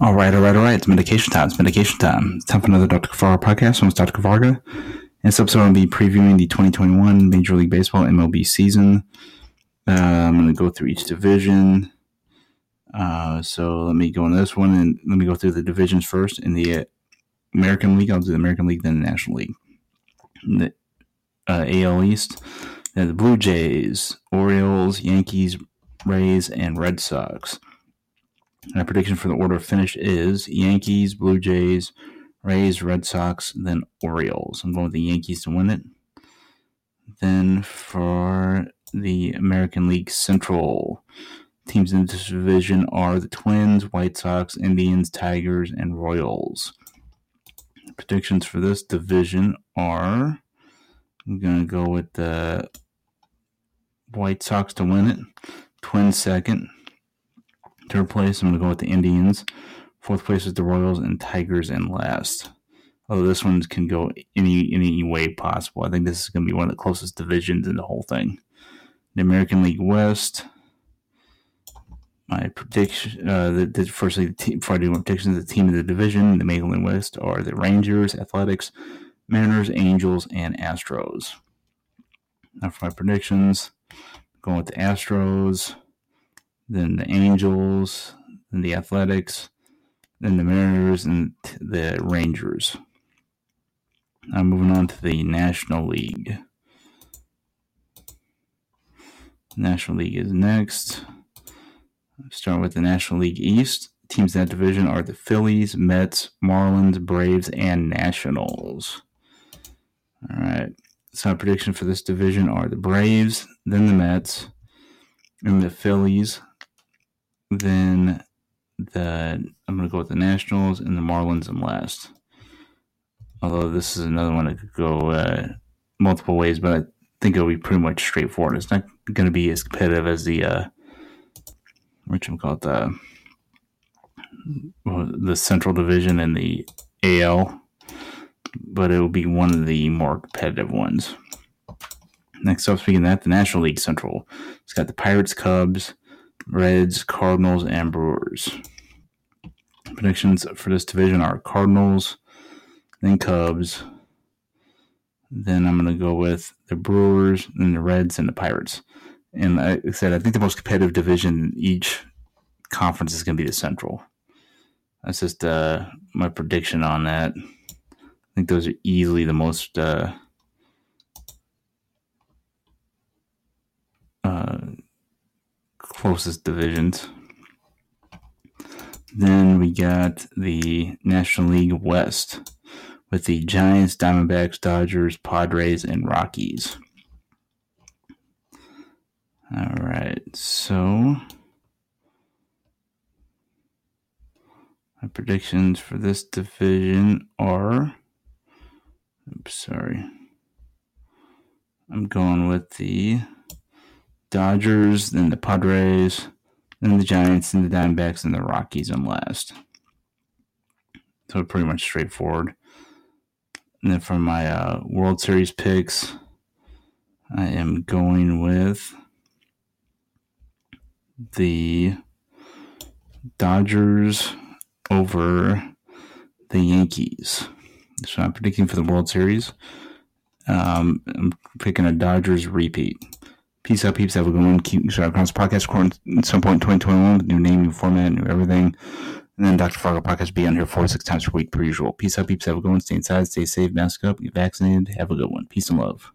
All right, all right, all right. It's medication time. It's medication time. It's time for another Dr. Kavarga podcast. I'm Dr. Kavarga. In this episode, I'll be previewing the 2021 Major League Baseball MLB season. Uh, I'm going to go through each division. Uh, so let me go into this one and let me go through the divisions first. In the American League, I'll do the American League, then the National League. In the uh, AL East, the Blue Jays, Orioles, Yankees, Rays, and Red Sox. My prediction for the order of finish is Yankees, Blue Jays, Rays, Red Sox, then Orioles. I'm going with the Yankees to win it. Then for the American League Central, teams in this division are the Twins, White Sox, Indians, Tigers, and Royals. Predictions for this division are I'm going to go with the White Sox to win it, Twins second, Third place, I'm going to go with the Indians. Fourth place is the Royals and Tigers in last. Although this one can go any any way possible. I think this is going to be one of the closest divisions in the whole thing. The American League West. My prediction, uh, the, the firstly, the team, before I do my predictions, the team of the division, the American League West, are the Rangers, Athletics, Mariners, Angels, and Astros. Now for my predictions, going with the Astros then the Angels, then the Athletics, then the Mariners, and the Rangers. Now moving on to the National League. National League is next. Start with the National League East. Teams in that division are the Phillies, Mets, Marlins, Braves, and Nationals. All right. So my prediction for this division are the Braves, then the Mets, and the Phillies, then the I'm going to go with the Nationals and the Marlins in last. Although this is another one that could go uh, multiple ways, but I think it'll be pretty much straightforward. It's not going to be as competitive as the uh, what you call it the the Central Division and the AL, but it will be one of the more competitive ones. Next up, speaking of that, the National League Central. It's got the Pirates, Cubs, Reds, Cardinals, and Brewers. Predictions for this division are Cardinals, then Cubs. Then I'm going to go with the Brewers, then the Reds, and the Pirates. And like I said, I think the most competitive division in each conference is going to be the Central. That's just uh, my prediction on that. I think those are easily the most uh, closest divisions. Then we got the National League West with the Giants, Diamondbacks, Dodgers, Padres, and Rockies. All right, so my predictions for this division are. Oops, sorry. I'm going with the Dodgers, then the Padres, then the Giants, then the Diamondbacks, and the Rockies in last. So pretty much straightforward. And then for my uh, World Series picks, I am going with the Dodgers over the Yankees. So I'm predicting for the World Series. Um, I'm picking a Dodgers repeat. Peace out, peeps. Have a good one. Keep the podcast at some point in 2021 with new name, new format, new everything. And then Dr. Fargo podcast be on here four to six times per week per usual. Peace out, peeps. Have a good one. Stay inside, stay safe, mask up, get vaccinated. Have a good one. Peace and love.